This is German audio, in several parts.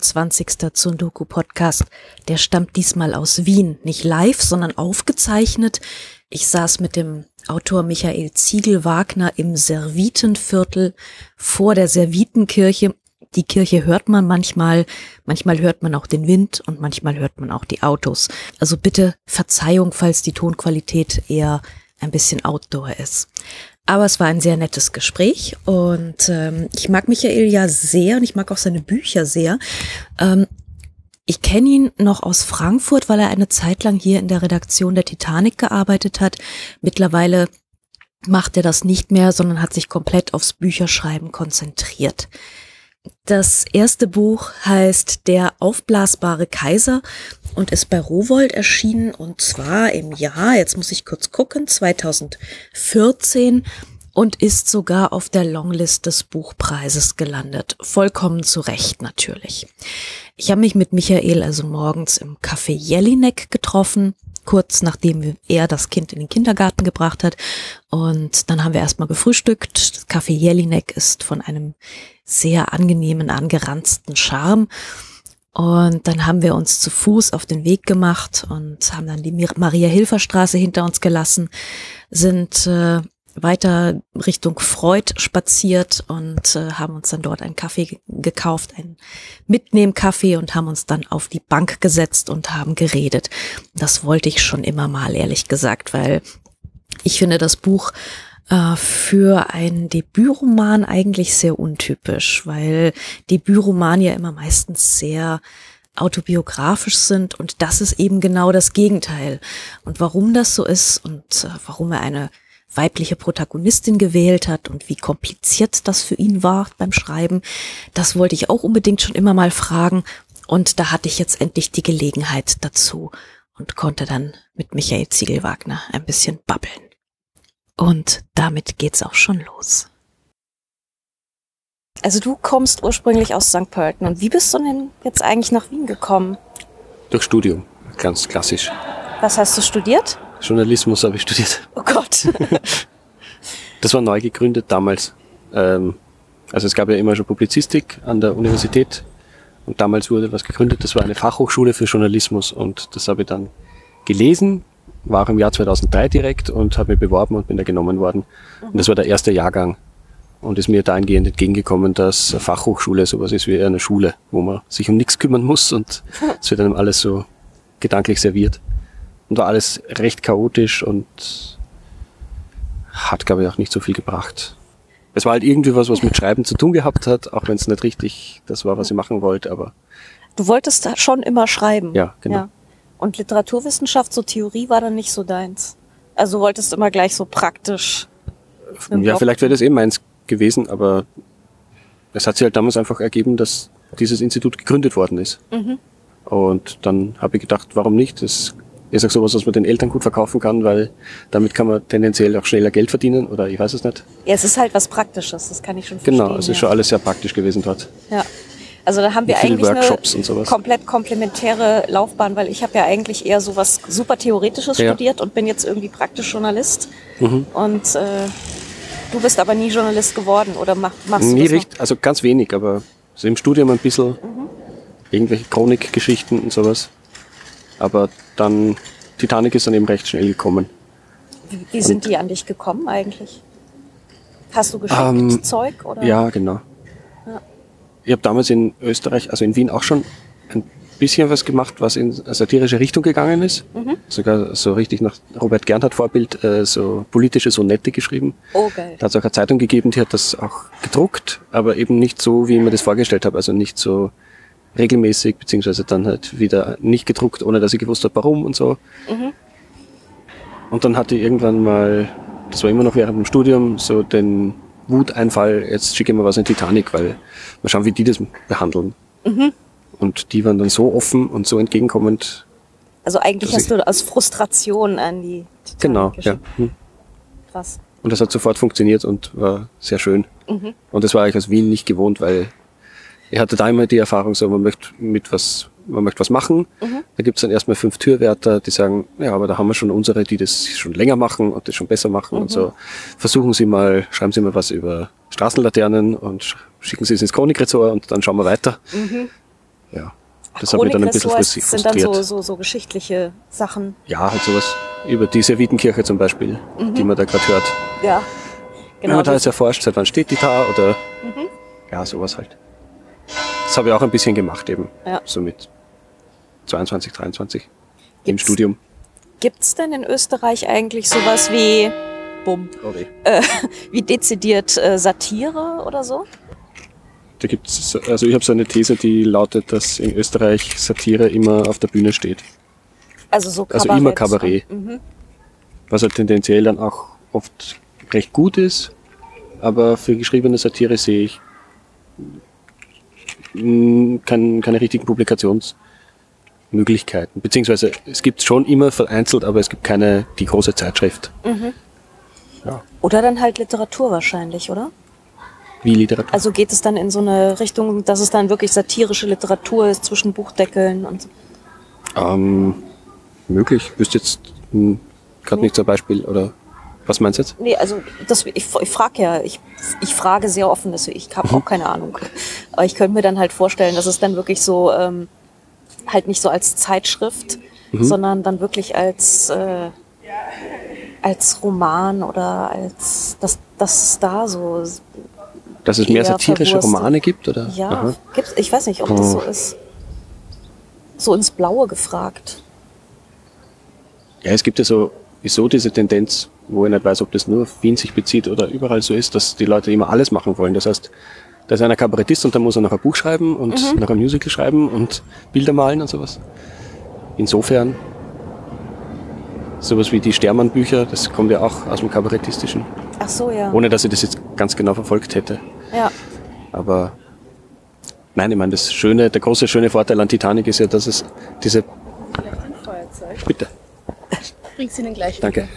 Mein 24. Zundoku-Podcast, der stammt diesmal aus Wien. Nicht live, sondern aufgezeichnet. Ich saß mit dem Autor Michael Ziegel-Wagner im Servitenviertel vor der Servitenkirche. Die Kirche hört man manchmal, manchmal hört man auch den Wind und manchmal hört man auch die Autos. Also bitte Verzeihung, falls die Tonqualität eher ein bisschen outdoor ist. Aber es war ein sehr nettes Gespräch und ähm, ich mag Michael ja sehr und ich mag auch seine Bücher sehr. Ähm, ich kenne ihn noch aus Frankfurt, weil er eine Zeit lang hier in der Redaktion der Titanic gearbeitet hat. Mittlerweile macht er das nicht mehr, sondern hat sich komplett aufs Bücherschreiben konzentriert. Das erste Buch heißt Der aufblasbare Kaiser und ist bei Rowold erschienen und zwar im Jahr, jetzt muss ich kurz gucken, 2014 und ist sogar auf der Longlist des Buchpreises gelandet. Vollkommen zu Recht natürlich. Ich habe mich mit Michael also morgens im Café Jelinek getroffen, kurz nachdem er das Kind in den Kindergarten gebracht hat. Und dann haben wir erstmal gefrühstückt. Das Café Jelinek ist von einem sehr angenehmen, angeranzten Charme. Und dann haben wir uns zu Fuß auf den Weg gemacht und haben dann die Maria-Hilfer-Straße hinter uns gelassen, sind äh, weiter Richtung Freud spaziert und äh, haben uns dann dort einen Kaffee gekauft, einen Mitnehmkaffee und haben uns dann auf die Bank gesetzt und haben geredet. Das wollte ich schon immer mal, ehrlich gesagt, weil ich finde das Buch für einen Debütroman eigentlich sehr untypisch, weil Debütroman ja immer meistens sehr autobiografisch sind und das ist eben genau das Gegenteil. Und warum das so ist und äh, warum er eine weibliche Protagonistin gewählt hat und wie kompliziert das für ihn war beim Schreiben, das wollte ich auch unbedingt schon immer mal fragen und da hatte ich jetzt endlich die Gelegenheit dazu und konnte dann mit Michael Ziegelwagner ein bisschen babbeln. Und damit geht's auch schon los. Also du kommst ursprünglich aus St. Pölten. Und wie bist du denn jetzt eigentlich nach Wien gekommen? Durch Studium, ganz klassisch. Was hast du studiert? Journalismus habe ich studiert. Oh Gott. das war neu gegründet damals. Ähm, also es gab ja immer schon Publizistik an der Universität und damals wurde was gegründet. Das war eine Fachhochschule für Journalismus und das habe ich dann gelesen war auch im Jahr 2003 direkt und habe mich beworben und bin da genommen worden. Und das war der erste Jahrgang und ist mir dahingehend entgegengekommen, dass eine Fachhochschule sowas ist wie eine Schule, wo man sich um nichts kümmern muss und es wird einem alles so gedanklich serviert. Und war alles recht chaotisch und hat, glaube ich, auch nicht so viel gebracht. Es war halt irgendwie was, was mit Schreiben zu tun gehabt hat, auch wenn es nicht richtig das war, was ich machen wollte, aber. Du wolltest schon immer schreiben. Ja, genau. Ja. Und Literaturwissenschaft, so Theorie war dann nicht so deins. Also du wolltest immer gleich so praktisch. Ja, vielleicht wäre das eben meins gewesen, aber es hat sich halt damals einfach ergeben, dass dieses Institut gegründet worden ist. Mhm. Und dann habe ich gedacht, warum nicht? Das ist auch sowas, was man den Eltern gut verkaufen kann, weil damit kann man tendenziell auch schneller Geld verdienen oder ich weiß es nicht. Ja, es ist halt was Praktisches, das kann ich schon genau, verstehen. Genau, es ist ja. schon alles sehr praktisch gewesen dort. Ja. Also da haben wir eigentlich eine komplett komplementäre Laufbahn, weil ich habe ja eigentlich eher so was super Theoretisches ja. studiert und bin jetzt irgendwie praktisch Journalist. Mhm. Und äh, du bist aber nie Journalist geworden oder mach, machst nie du das richtig, Also ganz wenig, aber so im Studium ein bisschen mhm. irgendwelche Chronikgeschichten und sowas. Aber dann, Titanic ist dann eben recht schnell gekommen. Wie, wie sind die an dich gekommen eigentlich? Hast du geschickt ähm, Zeug? Oder? Ja, genau. Ich habe damals in Österreich, also in Wien auch schon ein bisschen was gemacht, was in satirische Richtung gegangen ist. Mhm. Sogar so richtig nach Robert Gernhardt Vorbild, äh, so politische Sonette geschrieben. Oh, geil. Da hat es auch eine Zeitung gegeben, die hat das auch gedruckt, aber eben nicht so, wie ich mir das vorgestellt habe. Also nicht so regelmäßig, beziehungsweise dann halt wieder nicht gedruckt, ohne dass ich gewusst habe, warum und so. Mhm. Und dann hatte ich irgendwann mal, das war immer noch während dem Studium, so den Wuteinfall, jetzt schicke ich mal was in Titanic, weil mal schauen, wie die das behandeln. Mhm. Und die waren dann so offen und so entgegenkommend. Also eigentlich hast du aus Frustration an die Titanic Genau, ja. Hm. Krass. Und das hat sofort funktioniert und war sehr schön. Mhm. Und das war ich aus Wien nicht gewohnt, weil ich hatte da immer die Erfahrung, so man möchte mit was man möchte was machen. Mhm. Da gibt's dann erstmal fünf Türwärter, die sagen, ja, aber da haben wir schon unsere, die das schon länger machen und das schon besser machen mhm. und so. Versuchen Sie mal, schreiben Sie mal was über Straßenlaternen und schicken Sie es ins Chronikressort und dann schauen wir weiter. Ja, das hat mich dann ein bisschen Chronikressorts frustri- sind dann frustriert. so, so, so geschichtliche Sachen. Ja, halt sowas über die Servitenkirche zum Beispiel, die man da gerade hört. Ja. Wenn Genau. man da jetzt erforscht, seit wann steht die da oder ja, sowas halt. Das habe ich auch ein bisschen gemacht eben. Ja. So mit 22, 23 im Gibt's- Studium. Gibt's denn in Österreich eigentlich sowas wie, bumm, weh. wie dezidiert äh, Satire oder so? Da gibt's, also ich habe so eine These, die lautet, dass in Österreich Satire immer auf der Bühne steht. Also so Also Kabarett. immer Kabarett. Was halt tendenziell dann auch oft recht gut ist, aber für geschriebene Satire sehe ich mm, kein, keine richtigen Publikationsmöglichkeiten. Beziehungsweise es gibt schon immer vereinzelt, aber es gibt keine die große Zeitschrift. Ja, Oder dann halt Literatur wahrscheinlich, oder? wie Literatur. Also geht es dann in so eine Richtung, dass es dann wirklich satirische Literatur ist zwischen Buchdeckeln und so? Ähm, möglich. Wüsste jetzt gerade nicht zum Beispiel oder was meinst du jetzt? Nee, also das, ich, ich frage ja, ich, ich frage sehr offen, deswegen ich habe auch keine Ahnung. Aber ich könnte mir dann halt vorstellen, dass es dann wirklich so ähm, halt nicht so als Zeitschrift, sondern dann wirklich als äh, als Roman oder als dass das da so Dass es mehr satirische verwurstet. Romane gibt oder? ja Aha. gibt's ich weiß nicht, ob das so ist. So ins Blaue gefragt. Ja, es gibt ja so, so diese Tendenz, wo ich nicht weiß, ob das nur auf Wien sich bezieht oder überall so ist, dass die Leute immer alles machen wollen. Das heißt, da ist einer Kabarettist und dann muss er noch ein Buch schreiben und noch ein Musical schreiben und Bilder malen und sowas. Insofern, sowas wie die Stermann-Bücher, das kommt ja auch aus dem Kabarettistischen. Ach so, ja. Ohne, dass ich das jetzt ganz genau verfolgt hätte. Ja. Aber nein, ich meine, das schöne, der große schöne Vorteil an Titanic ist ja, dass es diese, Ein Feuerzeug. bitte, Bringst du den gleich Danke.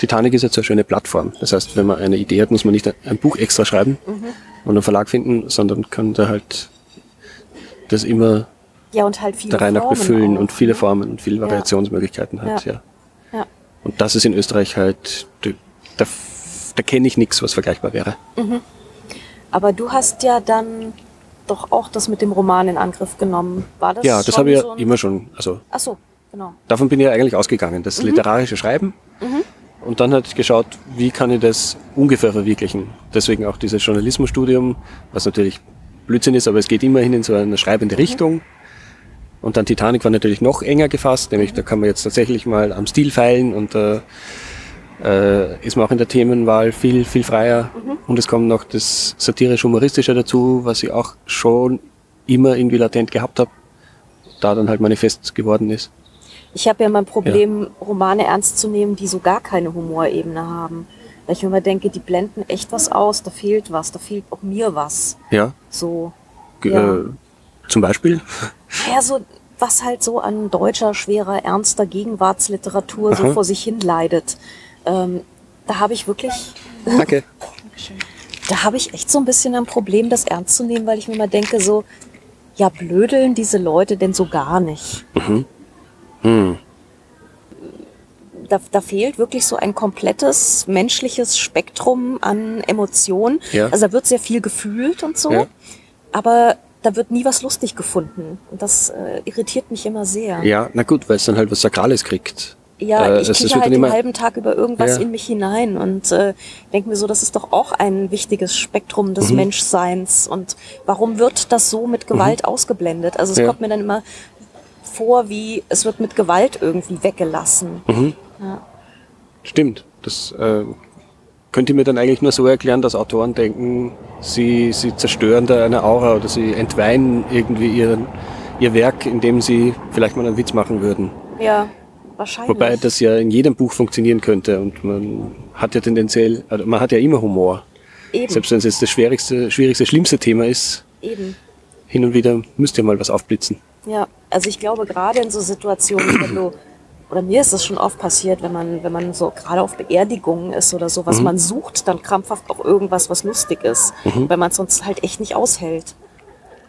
Titanic ist jetzt so eine schöne Plattform. Das heißt, wenn man eine Idee hat, muss man nicht ein Buch extra schreiben und einen Verlag finden, sondern kann da halt das immer Ja, und halt viele der Reihe nach befüllen auch, und viele ne? Formen und viele Variationsmöglichkeiten hat. Ja. Ja. Und das ist in Österreich halt, da, da, kenne ich nichts, was vergleichbar wäre. Aber du hast ja dann doch auch das mit dem Roman in Angriff genommen. War das Ja, das habe ich ja so immer schon, also Ach so, genau. davon bin ich ja eigentlich ausgegangen, das literarische Schreiben. Und dann hat ich geschaut, wie kann ich das ungefähr verwirklichen. Deswegen auch dieses Journalismusstudium, was natürlich Blödsinn ist, aber es geht immerhin in so eine schreibende Richtung. Und dann Titanic war natürlich noch enger gefasst, nämlich da kann man jetzt tatsächlich mal am Stil feilen und da äh, ist man auch in der Themenwahl viel, viel freier. Und es kommt noch das satirisch-humoristische dazu, was ich auch schon immer irgendwie latent gehabt habe, da dann halt manifest geworden ist. Ich habe ja mein Problem, Romane ernst zu nehmen, die so gar keine Humorebene haben. Weil ich mir immer denke, die blenden echt was aus, da fehlt was, da fehlt auch mir was. Ja, So. Ge- Ja. äh, zum Beispiel. Ja, so was halt so an deutscher, schwerer, ernster Gegenwartsliteratur so Aha. vor sich hin leidet. Ähm, da habe ich wirklich, Danke. da habe ich echt so ein bisschen ein Problem, das ernst zu nehmen, weil ich mir immer denke, so, ja, blödeln diese Leute denn so gar nicht? Hm. Da, da fehlt wirklich so ein komplettes menschliches Spektrum an Emotionen. Ja. Also da wird sehr viel gefühlt und so, Ja. aber da wird nie was lustig gefunden. Und das äh, irritiert mich immer sehr. Ja, na gut, weil es dann halt was Sakrales kriegt. Ja, Äh, ich kriege wird halt den halben Tag über irgendwas Ja. in mich hinein und äh, denke mir so, das ist doch auch ein wichtiges Spektrum Mhm. des Menschseins. Und warum wird das so mit Gewalt ausgeblendet? Also es Mhm. Ja. kommt mir dann immer vor, wie es wird mit Gewalt irgendwie weggelassen. Mhm. Stimmt. Das äh, könnt ihr mir dann eigentlich nur so erklären, dass Autoren denken, sie, sie zerstören da eine Aura oder sie entweihen irgendwie ihren, ihr Werk, indem sie vielleicht mal einen Witz machen würden. Ja, wahrscheinlich. Wobei das ja in jedem Buch funktionieren könnte und man hat ja tendenziell, also man hat ja immer Humor. eben, Selbst wenn es jetzt das schwierigste, schwierigste, schlimmste Thema ist, eben. hin und wieder müsst ihr mal was aufblitzen. Ja, also ich glaube gerade in so Situationen, wenn du oder mir ist es schon oft passiert, wenn man wenn man so gerade auf Beerdigungen ist oder so, was Mhm. man sucht, dann krampfhaft auch irgendwas, was lustig ist, Mhm. weil man es sonst halt echt nicht aushält.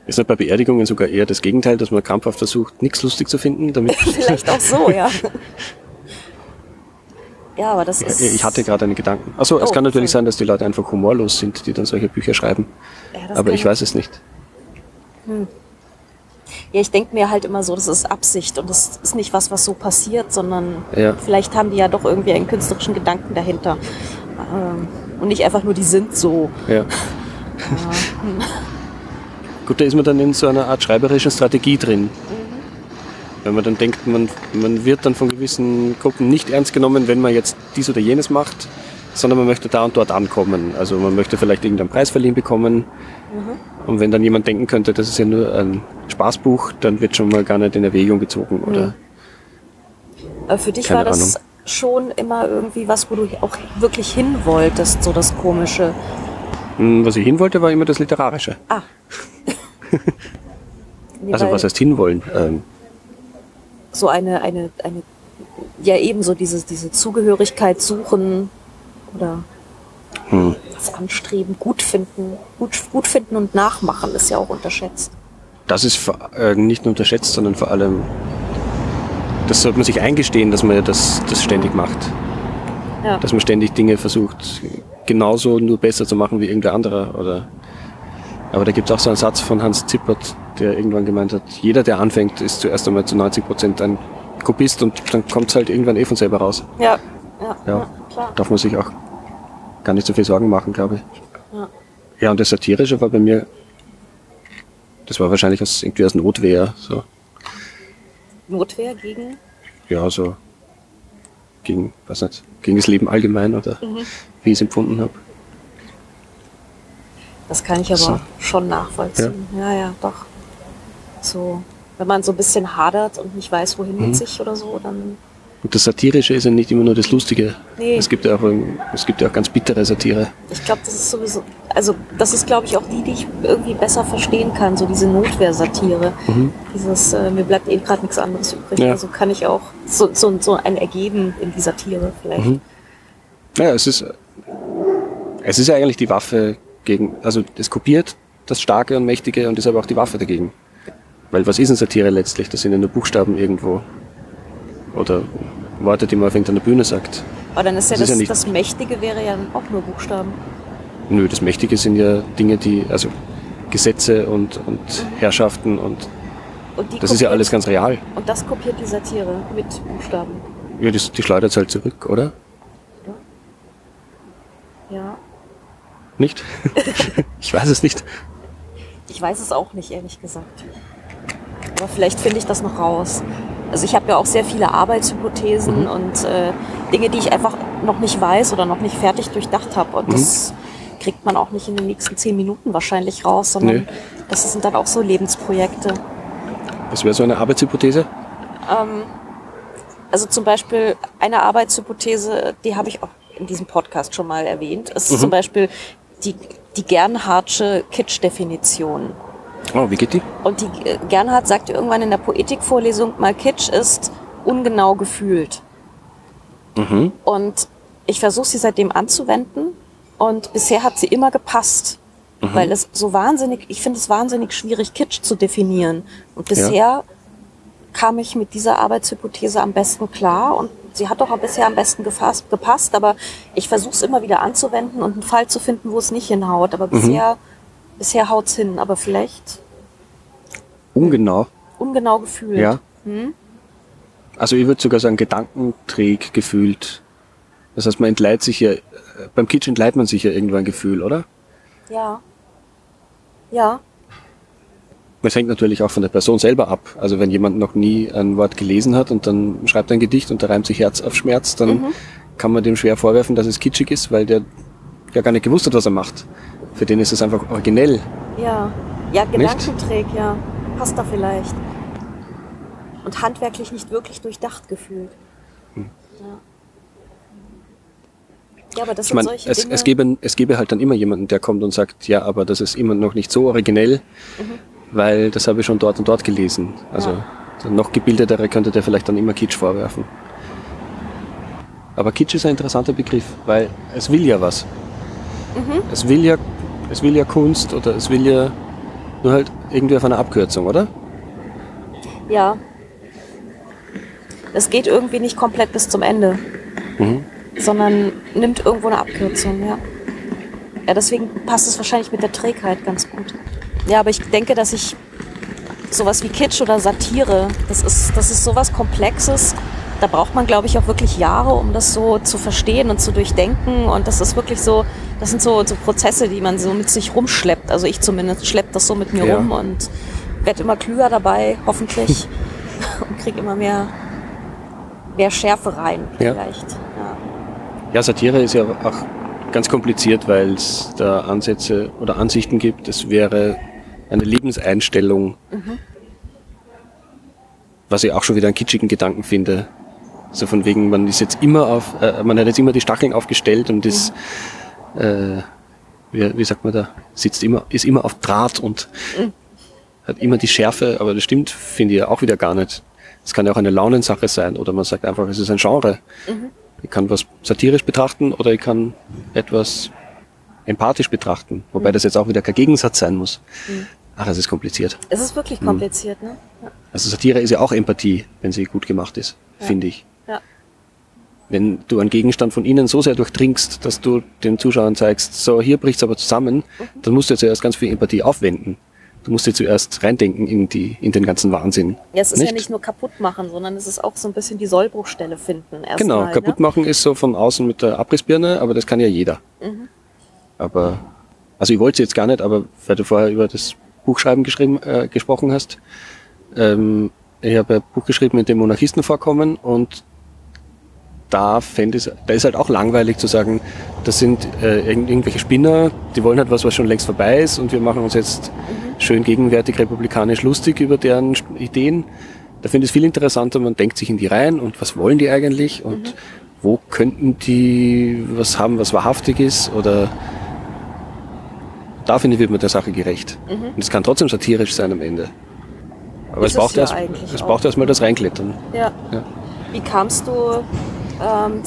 Ist nicht bei Beerdigungen sogar eher das Gegenteil, dass man krampfhaft versucht, nichts lustig zu finden, damit Vielleicht auch so, ja. Ja, aber das ist. Ich hatte gerade einen Gedanken. Achso, es Oh, kann natürlich sein, dass die Leute einfach humorlos sind, die dann solche Bücher schreiben. Ja, Aber ich weiß es nicht. Ja, ich denke mir halt immer so, das ist Absicht und das ist nicht was, was so passiert, sondern Ja. vielleicht haben die ja doch irgendwie einen künstlerischen Gedanken dahinter. Ähm, und nicht einfach nur, die sind so. Ja. Gut, da ist man dann in so einer Art schreiberischen Strategie drin. Wenn man dann denkt, man, man wird dann von gewissen Gruppen nicht ernst genommen, wenn man jetzt dies oder jenes macht, sondern man möchte da und dort ankommen. Also man möchte vielleicht irgendeinen Preis verliehen bekommen. Und wenn dann jemand denken könnte, das ist ja nur ein Spaßbuch, dann wird schon mal gar nicht in Erwägung gezogen. Oder? Aber für dich Keine war das schon immer irgendwie was, wo du auch wirklich hin wolltest, so das Komische. Hm, Was ich hin wollte, war immer das Literarische. Ah. Nee, Also was heißt hinwollen? Ähm, so eine, eine, eine, ja ebenso diese, diese Zugehörigkeit suchen oder hm. was anstreben, gut finden. Gut, gut finden und nachmachen ist ja auch unterschätzt. Das ist äh, nicht nur unterschätzt, sondern vor allem, das sollte man sich eingestehen, dass man das, das ständig macht. Ja. Dass man ständig Dinge versucht, genauso nur besser zu machen wie irgendwer anderer. Oder aber da gibt es auch so einen Satz von Hans Zippert, der irgendwann gemeint hat, jeder, der anfängt, ist zuerst einmal zu 90 Prozent ein Kopist und dann kommt es halt irgendwann eh von selber raus. Ja, ja, Ja. Ja klar. Darf man sich auch gar nicht so viel Sorgen machen, glaube ich. Ja. Ja, und das Satirische war bei mir, das war wahrscheinlich aus, irgendwie aus Notwehr, so. Notwehr gegen? ja, so gegen, weiß nicht, gegen das Leben allgemein oder wie ich es empfunden habe. Das kann ich aber So. schon nachvollziehen. Ja. ja, doch. So, wenn man so ein bisschen hadert und nicht weiß, wohin Mhm. mit sich oder so, dann. Und das Satirische ist ja nicht immer nur das Lustige. Nee. Es gibt ja auch, es gibt ja auch ganz bittere Satire. Ich glaube, das ist sowieso, also das ist, glaube ich, auch die, die ich irgendwie besser verstehen kann, so diese Notwehrsatire. Dieses, äh, mir bleibt eben gerade nichts anderes übrig. Mhm. Ja. Also kann ich auch so, so, so ein Ergeben in die Satire vielleicht. Mhm. Naja, es ist, es ist ja eigentlich die Waffe gegen, also es kopiert das Starke und Mächtige und ist aber auch die Waffe dagegen. Weil was ist denn Satire letztlich? Das sind ja nur Buchstaben irgendwo. Oder Worte, die man auf irgendeiner Bühne sagt. Aber dann ist ja Das ist das, ja nicht- das Mächtige wäre ja auch nur Buchstaben. Nö, das Mächtige sind ja Dinge, die, also Gesetze und, und Herrschaften und Und das ist ja kopiert- alles ganz real. Und das kopiert die Satire mit Buchstaben. Ja, die, die schleudert halt zurück, oder? Ja. Nicht? ich weiß es nicht. Ich weiß es auch nicht, ehrlich gesagt. Aber vielleicht finde ich das noch raus. Also ich habe ja auch sehr viele Arbeitshypothesen Mhm. und äh, Dinge, die ich einfach noch nicht weiß oder noch nicht fertig durchdacht habe. Und Mhm. das kriegt man auch nicht in den nächsten zehn Minuten wahrscheinlich raus, sondern Nee. das sind dann auch so Lebensprojekte. Das wäre so eine Arbeitshypothese. Also zum Beispiel eine Arbeitshypothese, die habe ich auch in diesem Podcast schon mal erwähnt, ist zum Beispiel die, die Gernhardtsche Kitsch-Definition. Oh, wie geht die? Und die äh, Gernhardt sagte irgendwann in der Poetikvorlesung mal, Kitsch ist ungenau gefühlt. Mhm. Und ich versuche sie seitdem anzuwenden und bisher hat sie immer gepasst. Weil es so wahnsinnig, ich finde es wahnsinnig schwierig, Kitsch zu definieren. Und bisher kam ich mit dieser Arbeitshypothese am besten klar und sie hat doch auch bisher am besten gefasst, gepasst, aber ich versuche es immer wieder anzuwenden und einen Fall zu finden, wo es nicht hinhaut. Aber bisher, bisher haut's hin, aber vielleicht Ungenau. ungenau gefühlt. Ja. Hm? Also ich würde sogar sagen, gedankenträg gefühlt. Das heißt, man entleiht sich ja, beim Kitsch entleiht man sich ja irgendwo ein Gefühl, oder? Ja. Ja. Es hängt natürlich auch von der Person selber ab. Also wenn jemand noch nie ein Wort gelesen hat und dann schreibt er ein Gedicht und da reimt sich Herz auf Schmerz, dann kann man dem schwer vorwerfen, dass es kitschig ist, weil der ja gar nicht gewusst hat, was er macht. Für den ist es einfach originell. Ja. Ja, Gedankenträg, ja. Passt da vielleicht. Und handwerklich nicht wirklich durchdacht gefühlt. Hm. Ja. Ja, aber das Ich meine, solche es, es, gäbe, es gäbe halt dann immer jemanden, der kommt und sagt, ja, aber das ist immer noch nicht so originell, weil das habe ich schon dort und dort gelesen. Also Ja. noch gebildetere könnte der vielleicht dann immer Kitsch vorwerfen. Aber Kitsch ist ein interessanter Begriff, weil es will ja was. Es will ja, es will ja Kunst oder es will ja nur halt irgendwie auf einer Abkürzung, oder? Ja. Es geht irgendwie nicht komplett bis zum Ende. Mhm. sondern nimmt irgendwo eine Abkürzung, ja. Ja, deswegen passt es wahrscheinlich mit der Trägheit ganz gut. Ja, aber ich denke, dass ich sowas wie Kitsch oder Satire, das ist, das ist sowas Komplexes. Da braucht man, glaube ich, auch wirklich Jahre, um das so zu verstehen und zu durchdenken. Und das ist wirklich so, das sind so, so Prozesse, die man so mit sich rumschleppt. Also ich zumindest schlepp das so mit mir Ja. rum und werde immer klüger dabei, hoffentlich. und kriege immer mehr, mehr Schärfe rein, Ja. vielleicht. Ja. Ja, Satire ist ja auch ganz kompliziert, weil es da Ansätze oder Ansichten gibt. Es wäre eine Lebenseinstellung, was ich auch schon wieder einen kitschigen Gedanken finde. So von wegen, man ist jetzt immer auf, äh, man hat jetzt immer die Stacheln aufgestellt und ist, äh, wie, wie sagt man da, sitzt immer, ist immer auf Draht und hat immer die Schärfe, aber das stimmt, finde ich ja auch wieder gar nicht. Es kann ja auch eine Launensache sein oder man sagt einfach, es ist ein Genre. Ich kann was satirisch betrachten oder ich kann etwas empathisch betrachten, wobei das jetzt auch wieder kein Gegensatz sein muss. Ach, es ist kompliziert. Es ist wirklich kompliziert, ne? Ja. Also Satire ist ja auch Empathie, wenn sie gut gemacht ist, finde ich. Wenn du einen Gegenstand von innen so sehr durchdringst, dass du den Zuschauern zeigst, so hier bricht's aber zusammen, dann musst du ja zuerst ganz viel Empathie aufwenden. Du musst dir zuerst reindenken in die, in den ganzen Wahnsinn. Ja, es ist ja nicht nur kaputt machen, sondern es ist auch so ein bisschen die Sollbruchstelle finden. Genau, mal, kaputt ne? machen ist so von außen mit der Abrissbirne, aber das kann ja jeder. Aber, also ich wollte jetzt gar nicht, aber weil du vorher über das Buchschreiben geschrieben, äh, gesprochen hast, ähm, ich habe ein Buch geschrieben, in dem Monarchisten vorkommen und da fände ich, da ist halt auch langweilig zu sagen, das sind äh, irgend- irgendwelche Spinner, die wollen halt was, was schon längst vorbei ist und wir machen uns jetzt schön gegenwärtig republikanisch lustig über deren Ideen. Da finde ich es viel interessanter, man denkt sich in die rein und was wollen die eigentlich und wo könnten die was haben, was wahrhaftig ist oder da finde ich, wird man der Sache gerecht. Und es kann trotzdem satirisch sein am Ende. Aber Ist es braucht es ja erst, es auch. braucht erstmal das Reinklettern. Ja. Ja. Wie kamst du, ähm,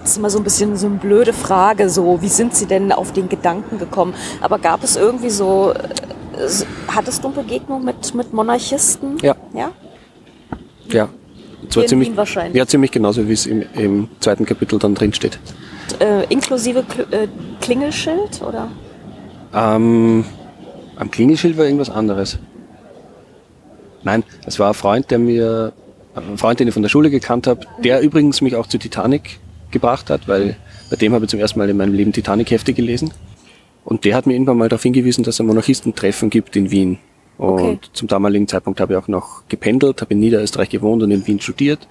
das ist immer so ein bisschen so eine blöde Frage, so, wie sind sie denn auf den Gedanken gekommen? Aber gab es irgendwie so, äh, hattest du Begegnung mit, mit Monarchisten? Ja. Ja? Ja. Zwar ziemlich, wahrscheinlich. Ja, ziemlich genauso, wie es im, im zweiten Kapitel dann drin steht. Äh, inklusive Kl äh, Klingelschild, oder? Ähm, am Klingelschild war irgendwas anderes. Nein, es war ein Freund, der mir, ein Freund, den ich von der Schule gekannt habe, der übrigens mich auch zu Titanic gebracht hat, weil bei dem habe ich zum ersten Mal in meinem Leben Titanic-Hefte gelesen. Und der hat mir irgendwann mal darauf hingewiesen, dass es ein Monarchistentreffen gibt in Wien. Und Okay. zum damaligen Zeitpunkt habe ich auch noch gependelt, habe in Niederösterreich gewohnt und in Wien studiert.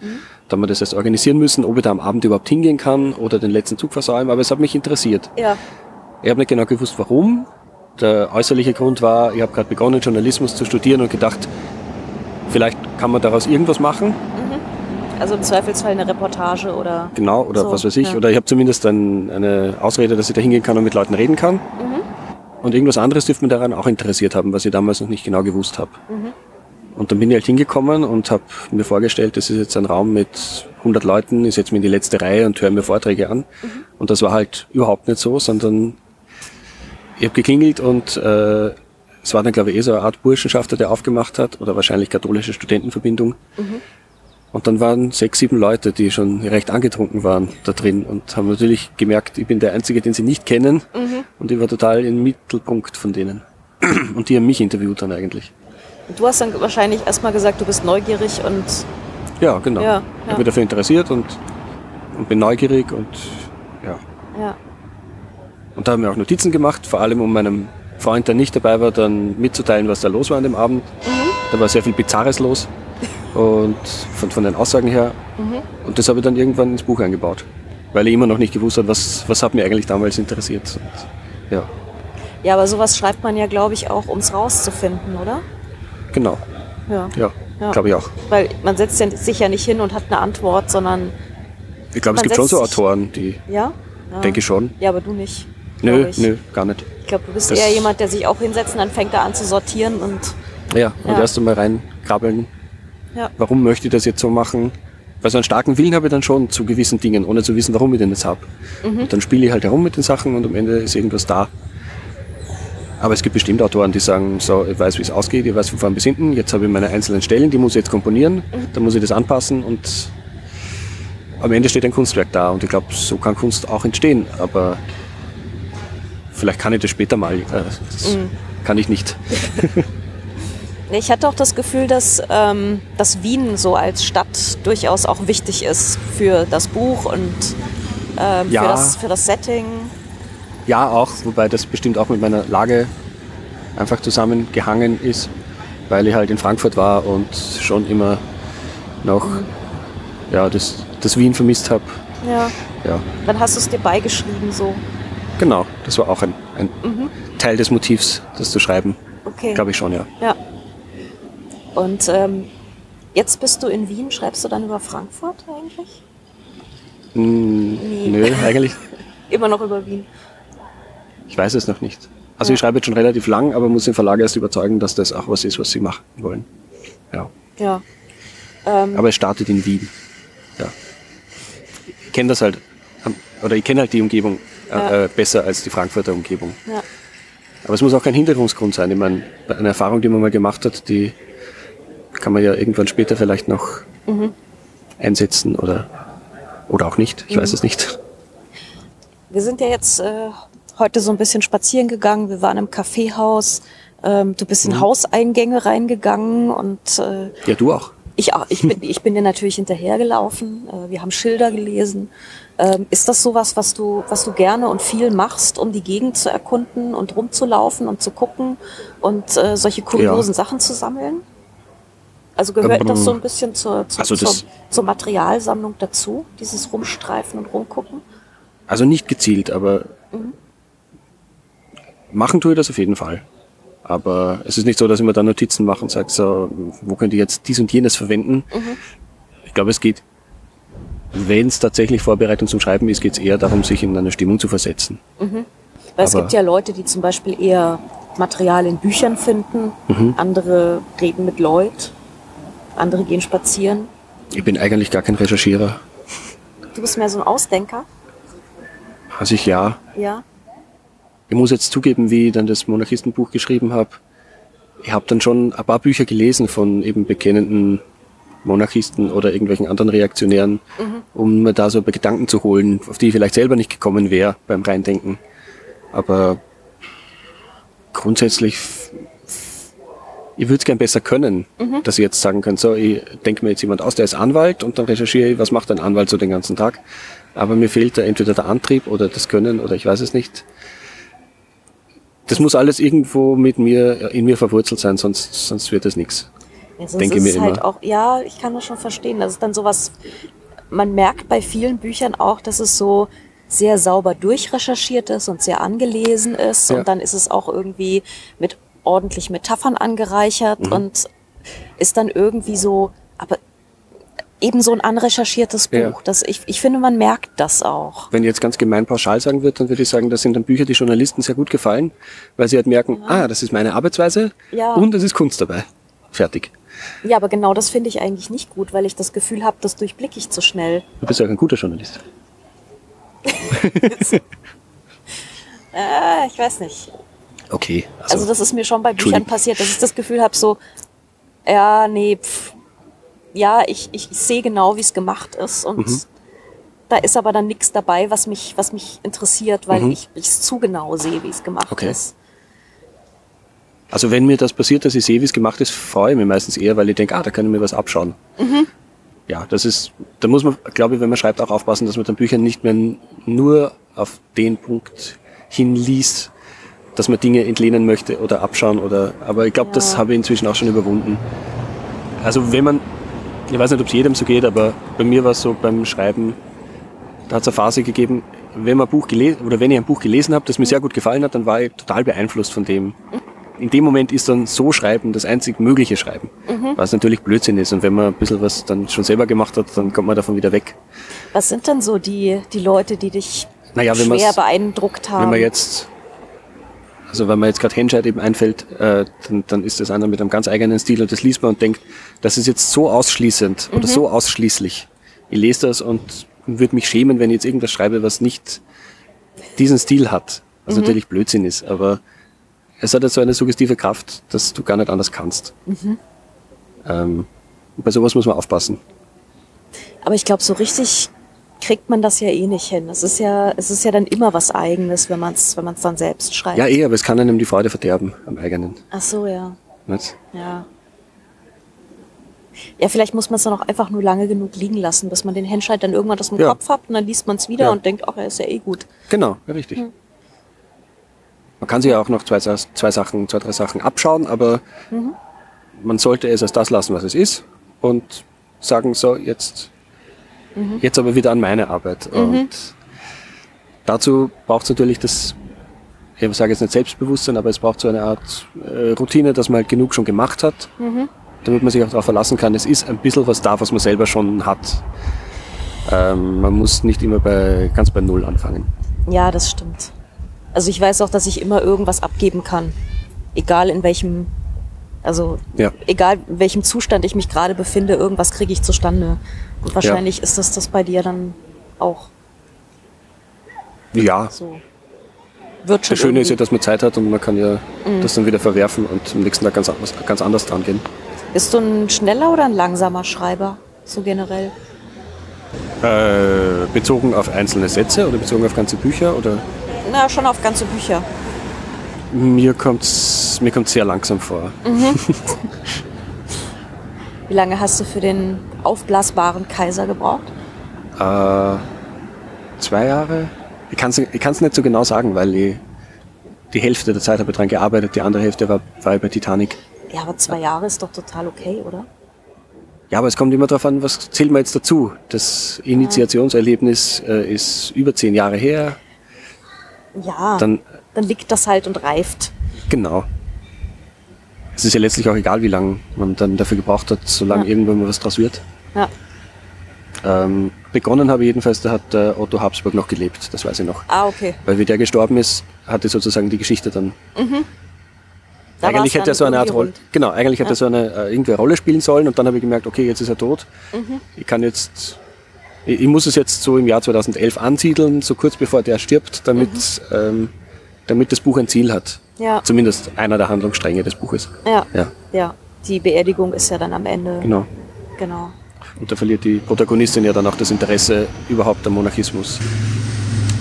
Da haben wir das erst organisieren müssen, ob ich da am Abend überhaupt hingehen kann oder den letzten Zug versäumen, aber es hat mich interessiert. Ja. Ich habe nicht genau gewusst, warum. Der äußerliche Grund war, ich habe gerade begonnen, Journalismus zu studieren und gedacht, vielleicht kann man daraus irgendwas machen. Also im Zweifelsfall eine Reportage oder. Genau, oder So, was weiß ich. ja. Oder ich habe zumindest ein, eine Ausrede, dass ich da hingehen kann und mit Leuten reden kann. Mhm. Und irgendwas anderes dürfte mir daran auch interessiert haben, was ich damals noch nicht genau gewusst habe. Mhm. Und dann bin ich halt hingekommen und habe mir vorgestellt, das ist jetzt ein Raum mit 100 Leuten, ich setze mich in die letzte Reihe und höre mir Vorträge an. Mhm. Und das war halt überhaupt nicht so, sondern ich habe geklingelt und äh, es war dann, glaube ich, eh so eine Art Burschenschafter, der aufgemacht hat, oder wahrscheinlich katholische Studentenverbindung. Und dann waren sechs, sieben Leute, die schon recht angetrunken waren da drin und haben natürlich gemerkt, ich bin der Einzige, den sie nicht kennen. Und ich war total im Mittelpunkt von denen. Und die haben mich interviewt dann eigentlich. Du hast dann wahrscheinlich erstmal gesagt, du bist neugierig und Ja, genau. Ja, ja. Ich mich dafür interessiert und, und bin neugierig und ja. ja. Und da haben wir auch Notizen gemacht, vor allem um meinem Freund, der nicht dabei war, dann mitzuteilen, was da los war an dem Abend. Da war sehr viel Bizarres los und von, von den Aussagen her. Und das habe ich dann irgendwann ins Buch eingebaut, weil ich immer noch nicht gewusst habe, was, was hat mich eigentlich damals interessiert. Und, ja, Ja, aber sowas schreibt man ja, glaube ich, auch, um es rauszufinden, oder? genau. Ja. Ja, Ja. glaube ich auch. Weil man setzt sich ja nicht hin und hat eine Antwort, sondern Ich glaube, es gibt schon so Autoren, die, ja? ja. denke ich schon. Ja, aber du nicht. Nö, ich. nö, gar nicht. Ich glaube, du bist Das- eher jemand, der sich auch hinsetzt und dann fängt er an zu sortieren und Ja, und Ja. erst einmal reinkrabbeln. ja. Warum möchte ich das jetzt so machen? Weil so einen starken Willen habe ich dann schon zu gewissen Dingen, ohne zu wissen, warum ich den jetzt habe. Mhm. Und dann spiele ich halt herum mit den Sachen und am Ende ist irgendwas da. Aber es gibt bestimmt Autoren, die sagen, so, ich weiß, wie es ausgeht, ich weiß von vorn bis hinten, jetzt habe ich meine einzelnen Stellen, die muss ich jetzt komponieren, Mhm. dann muss ich das anpassen und am Ende steht ein Kunstwerk da und ich glaube, so kann Kunst auch entstehen, aber vielleicht kann ich das später mal. Äh, das Mhm. kann ich nicht. Ich hatte auch das Gefühl, dass, ähm, dass Wien so als Stadt durchaus auch wichtig ist für das Buch und ähm, Ja. für, das, für das Setting. Ja, auch, wobei das bestimmt auch mit meiner Lage einfach zusammengehangen ist, weil ich halt in Frankfurt war und schon immer noch ja, das, das Wien vermisst habe. Ja. Ja, Dann hast du es dir beigeschrieben so. Genau, das war auch ein, ein Teil des Motivs, das zu schreiben, Okay. glaube ich schon, ja. Ja. Und ähm, jetzt bist du in Wien. Schreibst du dann über Frankfurt eigentlich? Mm, Nö, eigentlich, Immer noch über Wien. ich weiß es noch nicht. Also ich schreibe jetzt schon relativ lang, aber muss den Verlag erst überzeugen, dass das auch was ist, was sie machen wollen. Ja. Ja. Ähm, Aber es startet in Wien. Ja. Ich kenne das halt, oder ich kenne halt die Umgebung Ja. äh, besser als die Frankfurter Umgebung. ja. Aber es muss auch kein Hinderungsgrund sein. Ich meine, eine Erfahrung, die man mal gemacht hat, die kann man ja irgendwann später vielleicht noch Mhm. einsetzen oder, oder auch nicht. Ich Mhm. weiß es nicht. Wir sind ja jetzt äh, heute so ein bisschen spazieren gegangen. Wir waren im Kaffeehaus. Ähm, du bist in Hauseingänge reingegangen und äh, Ja, du auch. ich, auch, ich, bin, ich bin dir natürlich hinterhergelaufen. Äh, wir haben Schilder gelesen. Ähm, ist das sowas, was du, was du gerne und viel machst, um die Gegend zu erkunden und rumzulaufen und zu gucken und äh, solche kuriosen Sachen zu sammeln? Also gehört Ähm, das so ein bisschen zur, zur, also zur, zur Materialsammlung dazu, dieses Rumstreifen und Rumgucken? Also nicht gezielt, aber Mhm. machen tue ich das auf jeden Fall. Aber es ist nicht so, dass ich mir da Notizen mache und sage, so, wo könnt ihr jetzt dies und jenes verwenden? Mhm. Ich glaube, es geht, wenn es tatsächlich Vorbereitung zum Schreiben ist, geht es eher darum, sich in eine Stimmung zu versetzen. Weil es Aber- gibt ja Leute, die zum Beispiel eher Material in Büchern finden, Mhm. andere reden mit Leuten, andere gehen spazieren. Ich bin eigentlich gar kein Recherchierer. Du bist mehr so ein Ausdenker, Also ich ja, ja? ich muss jetzt zugeben, wie ich dann das Monarchistenbuch geschrieben habe. Ich habe dann schon ein paar Bücher gelesen von eben bekennenden Monarchisten oder irgendwelchen anderen Reaktionären, um mir da so Gedanken zu holen, auf die ich vielleicht selber nicht gekommen wäre beim Reindenken. Aber grundsätzlich, ich würde es gern besser können, dass ich jetzt sagen kann, so, ich denke mir jetzt jemand aus, der ist Anwalt und dann recherchiere ich, was macht ein Anwalt so den ganzen Tag. Aber mir fehlt da entweder der Antrieb oder das Können oder ich weiß es nicht. Das muss alles irgendwo mit mir, in mir verwurzelt sein, sonst, sonst wird es nichts. Ja sonst Denke ist mir es halt immer. auch, ja, ich kann das schon verstehen. Das ist dann sowas, man merkt bei vielen Büchern auch, dass es so sehr sauber durchrecherchiert ist und sehr angelesen ist. Ja. Und dann ist es auch irgendwie mit ordentlich Metaphern angereichert Mhm. und ist dann irgendwie so, aber eben so ein anrecherchiertes Buch. Ja. Das, ich, ich finde, man merkt das auch. Wenn ich jetzt ganz gemein pauschal sagen würde, dann würde ich sagen, das sind dann Bücher, die Journalisten sehr gut gefallen, weil sie halt merken, ah, das ist meine Arbeitsweise Ja. und es ist Kunst dabei. Fertig. Ja, aber genau das finde ich eigentlich nicht gut, weil ich das Gefühl habe, das durchblicke ich zu schnell. Du bist ja auch ein guter Journalist. Äh, ich weiß nicht. Okay. Also, Also das ist mir schon bei Büchern passiert, dass ich das Gefühl habe, so, ja, nee, pff, ja, ich, ich sehe genau, wie es gemacht ist und Mhm. da ist aber dann nichts dabei, was mich, was mich interessiert, weil Mhm. ich es zu genau sehe, wie es gemacht Okay. ist. Also wenn mir das passiert, dass ich sehe, wie es gemacht ist, freue ich mich meistens eher, weil ich denke, ah, da kann ich mir was abschauen. Mhm. Ja, das ist, da muss man, glaube ich, wenn man schreibt, auch aufpassen, dass man dann Büchern nicht mehr nur auf den Punkt hinliest, dass man Dinge entlehnen möchte oder abschauen oder, aber ich glaube, das Ja. habe ich inzwischen auch schon überwunden. Also wenn man, ich weiß nicht, ob es jedem so geht, aber bei mir war es so beim Schreiben, da hat es eine Phase gegeben, wenn man ein Buch gelesen oder wenn ich ein Buch gelesen habe, das mir sehr gut gefallen hat, dann war ich total beeinflusst von dem. In dem Moment ist dann so Schreiben das einzig mögliche Schreiben, was natürlich Blödsinn ist. Und wenn man ein bisschen was dann schon selber gemacht hat, dann kommt man davon wieder weg. Was sind denn so die, die Leute, die dich Naja, wenn schwer beeindruckt haben? Wenn man jetzt, also wenn man jetzt gerade Henscheid eben einfällt, äh, dann, dann ist das einer mit einem ganz eigenen Stil und das liest man und denkt, das ist jetzt so ausschließend oder so ausschließlich. Ich lese das und würde mich schämen, wenn ich jetzt irgendwas schreibe, was nicht diesen Stil hat. Was natürlich Blödsinn ist, aber es hat ja so eine suggestive Kraft, dass du gar nicht anders kannst. Ähm, und bei sowas muss man aufpassen. Aber ich glaube, so richtig kriegt man das ja eh nicht hin. Es ist ja, es ist ja dann immer was Eigenes, wenn man es wenn man's dann selbst schreibt. Ja, eh, aber es kann einem die Freude verderben am eigenen. Ach so, ja. Nicht? Ja. Ja, vielleicht muss man es dann auch einfach nur lange genug liegen lassen, bis man den Handscheit dann irgendwann aus dem Ja. Kopf hat und dann liest man es wieder Ja. und denkt, ach, er ist ja eh gut. Genau, ja, richtig. Man kann sich ja auch noch zwei, zwei Sachen, zwei, drei Sachen abschauen, aber man sollte es als das lassen, was es ist und sagen, so, jetzt, jetzt aber wieder an meine Arbeit. Und dazu braucht es natürlich das, ich sage jetzt nicht Selbstbewusstsein, aber es braucht so eine Art äh, Routine, dass man halt genug schon gemacht hat, damit man sich auch darauf verlassen kann, es ist ein bisschen was da, was man selber schon hat. Ähm, man muss nicht immer bei, ganz bei Null anfangen. Ja, das stimmt. Also ich weiß auch, dass ich immer irgendwas abgeben kann. Egal in welchem, also Ja. egal in welchem Zustand ich mich gerade befinde, irgendwas kriege ich zustande. Und wahrscheinlich ist das das bei dir dann auch Ja, so. Wird schon das Schöne ist ja, irgendwie. dass man Zeit hat und man kann ja das dann wieder verwerfen und am nächsten Tag ganz anders, ganz anders dran gehen. Bist du ein schneller oder ein langsamer Schreiber? So generell? Äh, bezogen auf einzelne Sätze oder bezogen auf ganze Bücher oder Na, schon auf ganze Bücher. mir kommt's mir kommt's sehr langsam vor. Wie lange hast du für den aufblasbaren Kaiser gebraucht? Äh, zwei Jahre? Ich kann's ich kann's nicht so genau sagen, weil ich die Hälfte der Zeit habe ich dran gearbeitet, die andere Hälfte war, war ich bei Titanic. Ja, aber zwei Jahre ist doch total okay, oder? Ja, aber es kommt immer darauf an, was zählt man jetzt dazu. Das Initiationserlebnis äh, ist über zehn Jahre her. Ja, dann, Dann liegt das halt und reift. Genau. Es ist ja letztlich auch egal, wie lange man dann dafür gebraucht hat, solange Ja. irgendwann mal was draus wird. Ja. Ähm, begonnen habe ich jedenfalls, da hat äh, Otto Habsburg noch gelebt, das weiß ich noch. Ah, okay. Weil wie der gestorben ist, hatte sozusagen die Geschichte dann. Da eigentlich hätte er so eine Art irgendwie Rolle. Genau, eigentlich hätte er so eine äh, irgendeine Rolle spielen sollen und dann habe ich gemerkt, okay, jetzt ist er tot. Mhm. Ich kann jetzt. Ich, ich muss es jetzt so im Jahr 2011 ansiedeln, so kurz bevor der stirbt, damit, Mhm. ähm, damit das Buch ein Ziel hat. Ja. Zumindest einer der Handlungsstränge des Buches. Ja. Ja, ja. Die Beerdigung ist ja dann am Ende. genau. Genau. Und da verliert die Protagonistin ja dann auch das Interesse überhaupt am Monarchismus.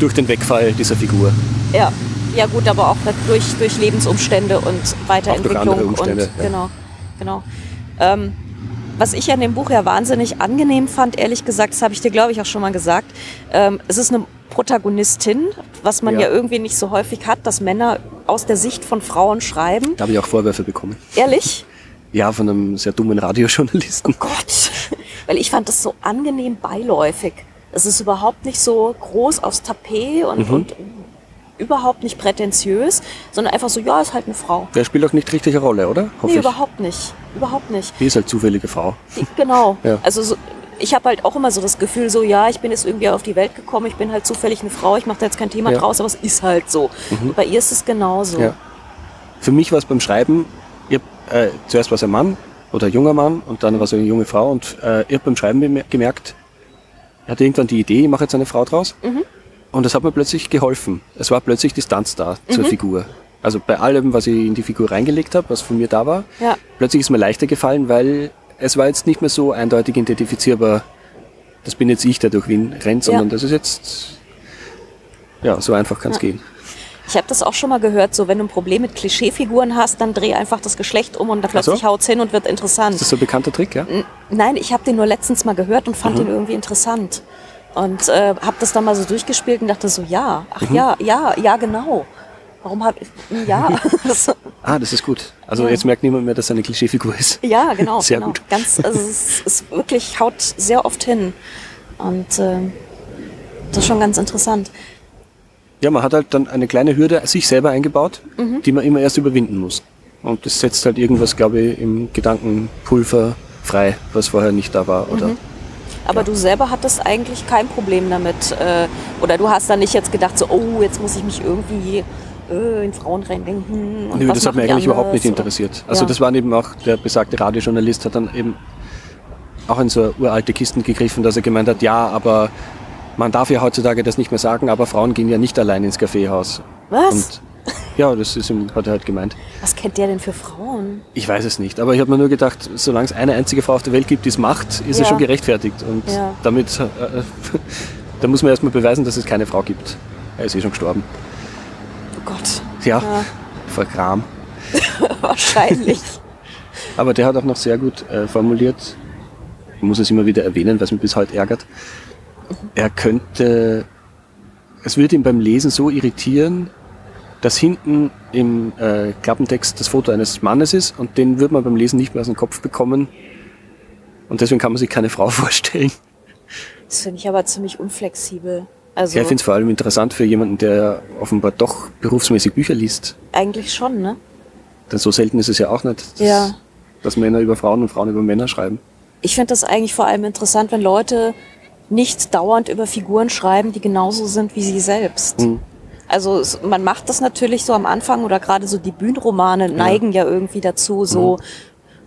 Durch den Wegfall dieser Figur. Ja. Ja gut, aber auch durch, durch Lebensumstände und Weiterentwicklung. andere Umstände, und, ja. Genau, genau. Ähm, was ich an dem Buch ja wahnsinnig angenehm fand, ehrlich gesagt, das habe ich dir, glaube ich, auch schon mal gesagt. Ähm, es ist eine Protagonistin, was man ja. Ja. irgendwie nicht so häufig hat, dass Männer aus der Sicht von Frauen schreiben. Da habe ich auch Vorwürfe bekommen. Ehrlich? Ja, von einem sehr dummen Radiojournalisten. Gott, weil ich fand das so angenehm beiläufig. Es ist überhaupt nicht so groß aufs Tapet und, Mhm. und überhaupt nicht prätentiös, sondern einfach so, ja, ist halt eine Frau. Der spielt auch nicht richtig eine Rolle, oder? Hoffe Nee, ich. überhaupt nicht. Überhaupt nicht. Die ist halt zufällige Frau. Die- Genau. Ja. Also so, ich habe halt auch immer so das Gefühl, so ja, ich bin jetzt irgendwie auf die Welt gekommen, ich bin halt zufällig eine Frau, ich mache da jetzt kein Thema Ja. Mhm. draus, aber es ist halt so. Und bei ihr ist es genauso. Ja. Für mich war es beim Schreiben, ich äh, zuerst war es ein Mann oder ein junger Mann und dann war es eine junge Frau und äh, ich habe beim Schreiben gemerkt, ich hatte irgendwann die Idee, ich mache jetzt eine Frau draus und das hat mir plötzlich geholfen. Es war plötzlich Distanz da zur Figur. Also bei allem, was ich in die Figur reingelegt habe, was von mir da war, Ja. plötzlich ist mir leichter gefallen, weil es war jetzt nicht mehr so eindeutig identifizierbar, das bin jetzt ich, der durch Wien rennt, sondern Ja. das ist jetzt, ja, so einfach kann es gehen. Ich habe das auch schon mal gehört, so wenn du ein Problem mit Klischeefiguren hast, dann dreh einfach das Geschlecht um und da so. plötzlich haut's hin und wird interessant. Ist das so ein bekannter Trick, ja? Nein, ich habe den nur letztens mal gehört und fand Mhm. den irgendwie interessant. Und äh, habe das dann mal so durchgespielt und dachte so, ja, Mhm. ach ja, ja, ja, genau. Warum habe ich, ja, das, Ah, das ist gut. Also jetzt merkt niemand mehr, dass es eine Klischeefigur ist. ja, genau. Sehr genau. gut. Ganz, also es ist wirklich, haut sehr oft hin. Und äh, das ist schon ganz interessant. Ja, man hat halt dann eine kleine Hürde sich selber eingebaut, Mhm. die man immer erst überwinden muss. Und das setzt halt irgendwas, glaube ich, im Gedankenpulver frei, was vorher nicht da war. Oder Aber du selber hattest eigentlich kein Problem damit. Äh, oder du hast da nicht jetzt gedacht, so, oh, jetzt muss ich mich irgendwie äh, in Frauen reindenken. Und Nö, das hat mich eigentlich überhaupt nicht interessiert. Also Ja. das war eben auch, der besagte Radiojournalist hat dann eben auch in so uralte Kisten gegriffen, dass er gemeint hat, ja, aber man darf ja heutzutage das nicht mehr sagen, aber Frauen gehen ja nicht allein ins Kaffeehaus. Was? Und ja, das ist ihm, hat er halt gemeint. Was kennt der denn für Frauen? Ich weiß es nicht, aber ich habe mir nur gedacht, solange es eine einzige Frau auf der Welt gibt, die es macht, ist Ja. es schon gerechtfertigt. Und Ja. damit äh, Da muss man erstmal beweisen, dass es keine Frau gibt. Er ist eh schon gestorben. Oh Gott. Ja, Ja. vor Kram. Wahrscheinlich. Aber der hat auch noch sehr gut äh, formuliert, ich muss es immer wieder erwähnen, was mich bis heute ärgert. Er könnte, es würde ihn beim Lesen so irritieren, dass hinten im äh, Klappentext das Foto eines Mannes ist und den würde man beim Lesen nicht mehr aus dem Kopf bekommen. Und deswegen kann man sich keine Frau vorstellen. Das finde ich aber ziemlich unflexibel. Also Ja, ich finde es vor allem interessant für jemanden, der offenbar doch berufsmäßig Bücher liest. eigentlich schon, ne? Denn so selten ist es ja auch nicht, dass, Ja. dass Männer über Frauen und Frauen über Männer schreiben. Ich finde das eigentlich vor allem interessant, wenn Leute nicht dauernd über Figuren schreiben, die genauso sind wie sie selbst. Mhm. Also es, man macht das natürlich so am Anfang oder gerade so die Bühnenromane neigen ja irgendwie dazu, so Mhm.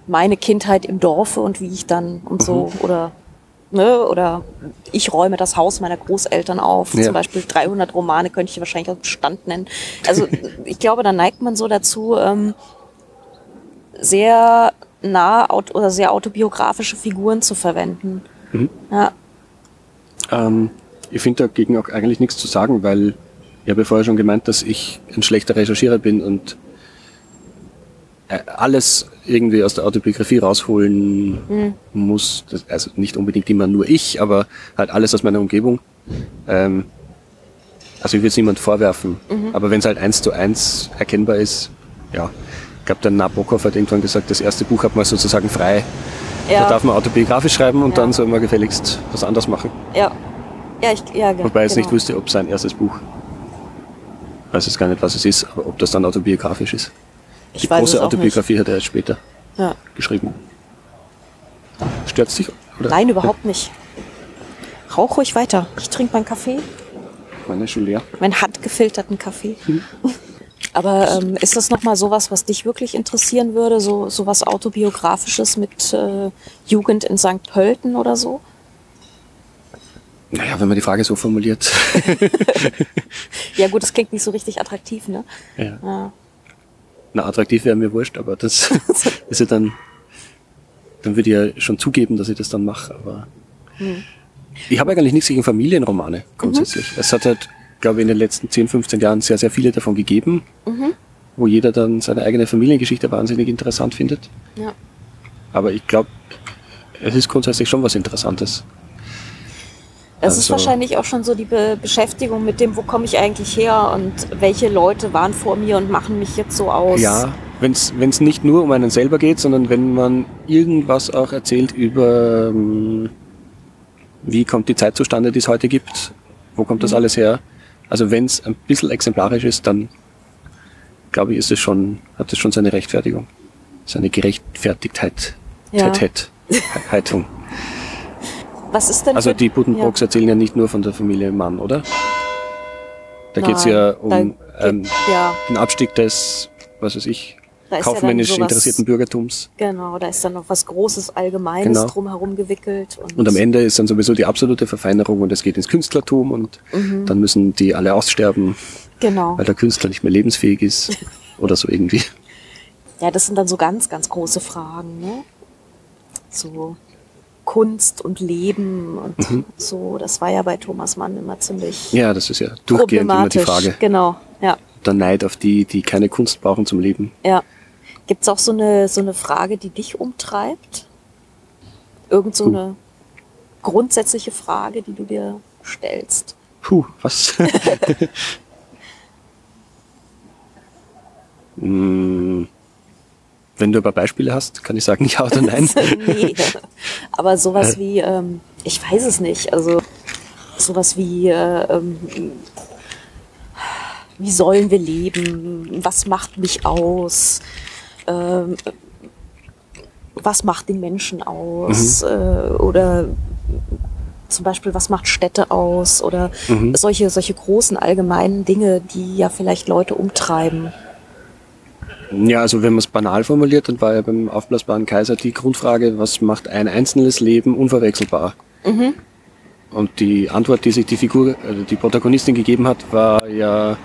meine Kindheit im Dorfe und wie ich dann und so Mhm. oder ne, oder ich räume das Haus meiner Großeltern auf. Ja. Zum Beispiel 300 Romane könnte ich wahrscheinlich aus dem Stand nennen. Also ich glaube, da neigt man so dazu, ähm, sehr nah oder sehr autobiografische Figuren zu verwenden. Mhm. Ja, Ähm, ich finde dagegen auch eigentlich nichts zu sagen, weil ich habe ja vorher schon gemeint, dass ich ein schlechter Recherchierer bin und äh, alles irgendwie aus der Autobiografie rausholen muss. Das, also nicht unbedingt immer nur ich, aber halt alles aus meiner Umgebung. Ähm, also ich will es niemand vorwerfen. Aber wenn es halt eins zu eins erkennbar ist, ja. Ich glaube, der Nabokov hat irgendwann gesagt, das erste Buch hat man sozusagen frei. Da ja, darf man autobiografisch schreiben und Ja. dann soll man gefälligst was anderes machen. ja. Ja, ich, ja, Wobei ich jetzt genau. nicht wusste, ob sein erstes Buch, ich weiß jetzt gar nicht, was es ist, aber ob das dann autobiografisch ist. Ich Die weiß es große Autobiografie hat er erst später Nicht. Ja. geschrieben. Stört dich? Oder? Nein, überhaupt nicht. Rauch ruhig weiter. Ich trinke meinen Kaffee, Meine ist schon leer. meinen handgefilterten Kaffee. Mhm. Aber ähm, ist das nochmal sowas, was dich wirklich interessieren würde? So sowas autobiografisches mit äh, Jugend in St. Pölten oder so? Naja, wenn man die Frage so formuliert. Ja gut, das klingt nicht so richtig attraktiv, ne? ja. Ja. Na, attraktiv wäre mir wurscht, aber das ist ja dann, dann würde ich ja schon zugeben, dass ich das dann mache, aber Hm. ich habe eigentlich nichts gegen Familienromane grundsätzlich. Mhm. Es hat halt, glaube ich, in den letzten 10, 15 Jahren sehr, sehr viele davon gegeben, Mhm. wo jeder dann seine eigene Familiengeschichte wahnsinnig interessant findet. ja. Aber ich glaube, es ist grundsätzlich schon was Interessantes. Es ist Also- wahrscheinlich auch schon so die Be Beschäftigung mit dem, wo komme ich eigentlich her und welche Leute waren vor mir und machen mich jetzt so aus. Ja, wenn es nicht nur um einen selber geht, sondern wenn man irgendwas auch erzählt über, ähm, wie kommt die Zeit zustande, die es heute gibt, wo kommt Mhm. das alles her. Also wenn es ein bisschen exemplarisch ist, dann glaube ich, ist es schon, hat es schon seine Rechtfertigung. Seine Gerechtfertigtheit. Ja. Heit- Heitung. Was ist denn Also die Buddenbrooks erzählen ja nicht nur von der Familie Mann, oder? Da geht es ja um geht- ähm, ja, den Abstieg des, was weiß ich, ja kaufmännisch dann sowas, interessierten Bürgertums. Genau, da ist dann noch was Großes, Allgemeines Genau. drumherum gewickelt. Und, Und am Ende ist dann sowieso die absolute Verfeinerung und es geht ins Künstlertum und Mhm. dann müssen die alle aussterben, Genau. weil der Künstler nicht mehr lebensfähig ist oder so irgendwie. Ja, das sind dann so ganz, ganz große Fragen, ne? So Kunst und Leben und so. Das war ja bei Thomas Mann immer ziemlich Mhm. Ja, das ist ja durchgehend immer die. Frage. Genau, ja. Der Neid auf die, die keine Kunst brauchen zum Leben. Ja. Gibt's auch so eine, so eine Frage, die dich umtreibt? Irgend so Puh. eine grundsätzliche Frage, die du dir stellst? Puh, was? Hm, Wenn du aber Beispiele hast, kann ich sagen ja oder nein. nee. Aber sowas Äh. wie, ähm, ich weiß es nicht, also sowas wie, äh, ähm, wie sollen wir leben? Was macht mich aus? Ähm, was macht den Menschen aus? Mhm. Äh, oder zum Beispiel, was macht Städte aus? Oder Mhm. solche, solche großen allgemeinen Dinge, die ja vielleicht Leute umtreiben. Ja, also wenn man es banal formuliert, dann war ja beim aufblasbaren Kaiser die Grundfrage, was macht ein einzelnes Leben unverwechselbar? Und die Antwort, die sich die Figur, also die Protagonistin gegeben hat, war ja,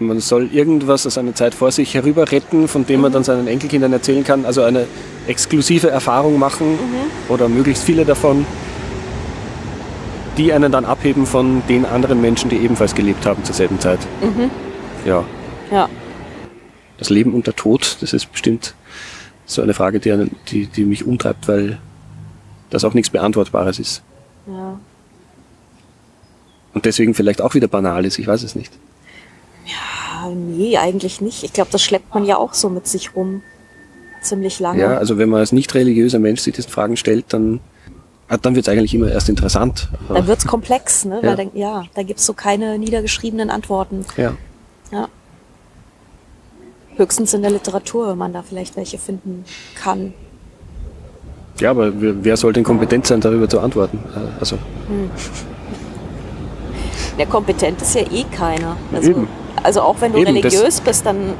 man soll irgendwas aus einer Zeit vor sich herüber retten, von dem man dann seinen Enkelkindern erzählen kann, also eine exklusive Erfahrung machen oder möglichst viele davon. die einen dann abheben von den anderen Menschen, die ebenfalls gelebt haben zur selben Zeit. Ja, Ja. Das Leben und der Tod, das ist bestimmt so eine Frage, die, die, die mich umtreibt, weil das auch nichts Beantwortbares ist. Ja. Und deswegen vielleicht auch wieder banal ist, ich weiß es nicht. Ah, nee, eigentlich nicht. Ich glaube, das schleppt man ja auch so mit sich rum. Ziemlich lange. Ja, also wenn man als nicht religiöser Mensch sich diese Fragen stellt, dann, ah, dann wird es eigentlich immer erst interessant. Dann wird's komplex, ne? Ja. Weil dann, ja, da gibt's so keine niedergeschriebenen Antworten. ja. Ja. Höchstens in der Literatur, wenn man da vielleicht welche finden kann. ja, aber wer, soll denn kompetent sein, darüber zu antworten? Äh, Also, Der kompetent ist ja eh keiner. Also, Eben. also auch wenn du Eben, religiös bist, dann,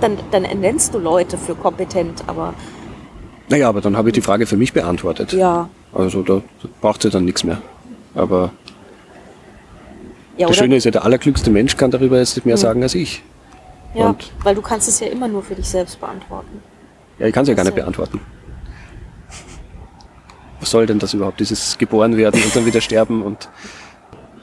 dann, dann nennst du Leute für kompetent, aber naja, aber dann habe ich die Frage für mich beantwortet. ja. Also da, braucht sie dann nichts mehr. Aber Ja, das Schöne ist ja, der allerklügste Mensch kann darüber jetzt mehr sagen als ich. Ja, und- weil du kannst es ja immer nur für dich selbst beantworten. Ja, ich kann es ja gar nicht so. beantworten. Was soll denn das überhaupt, dieses geboren werden und dann wieder sterben und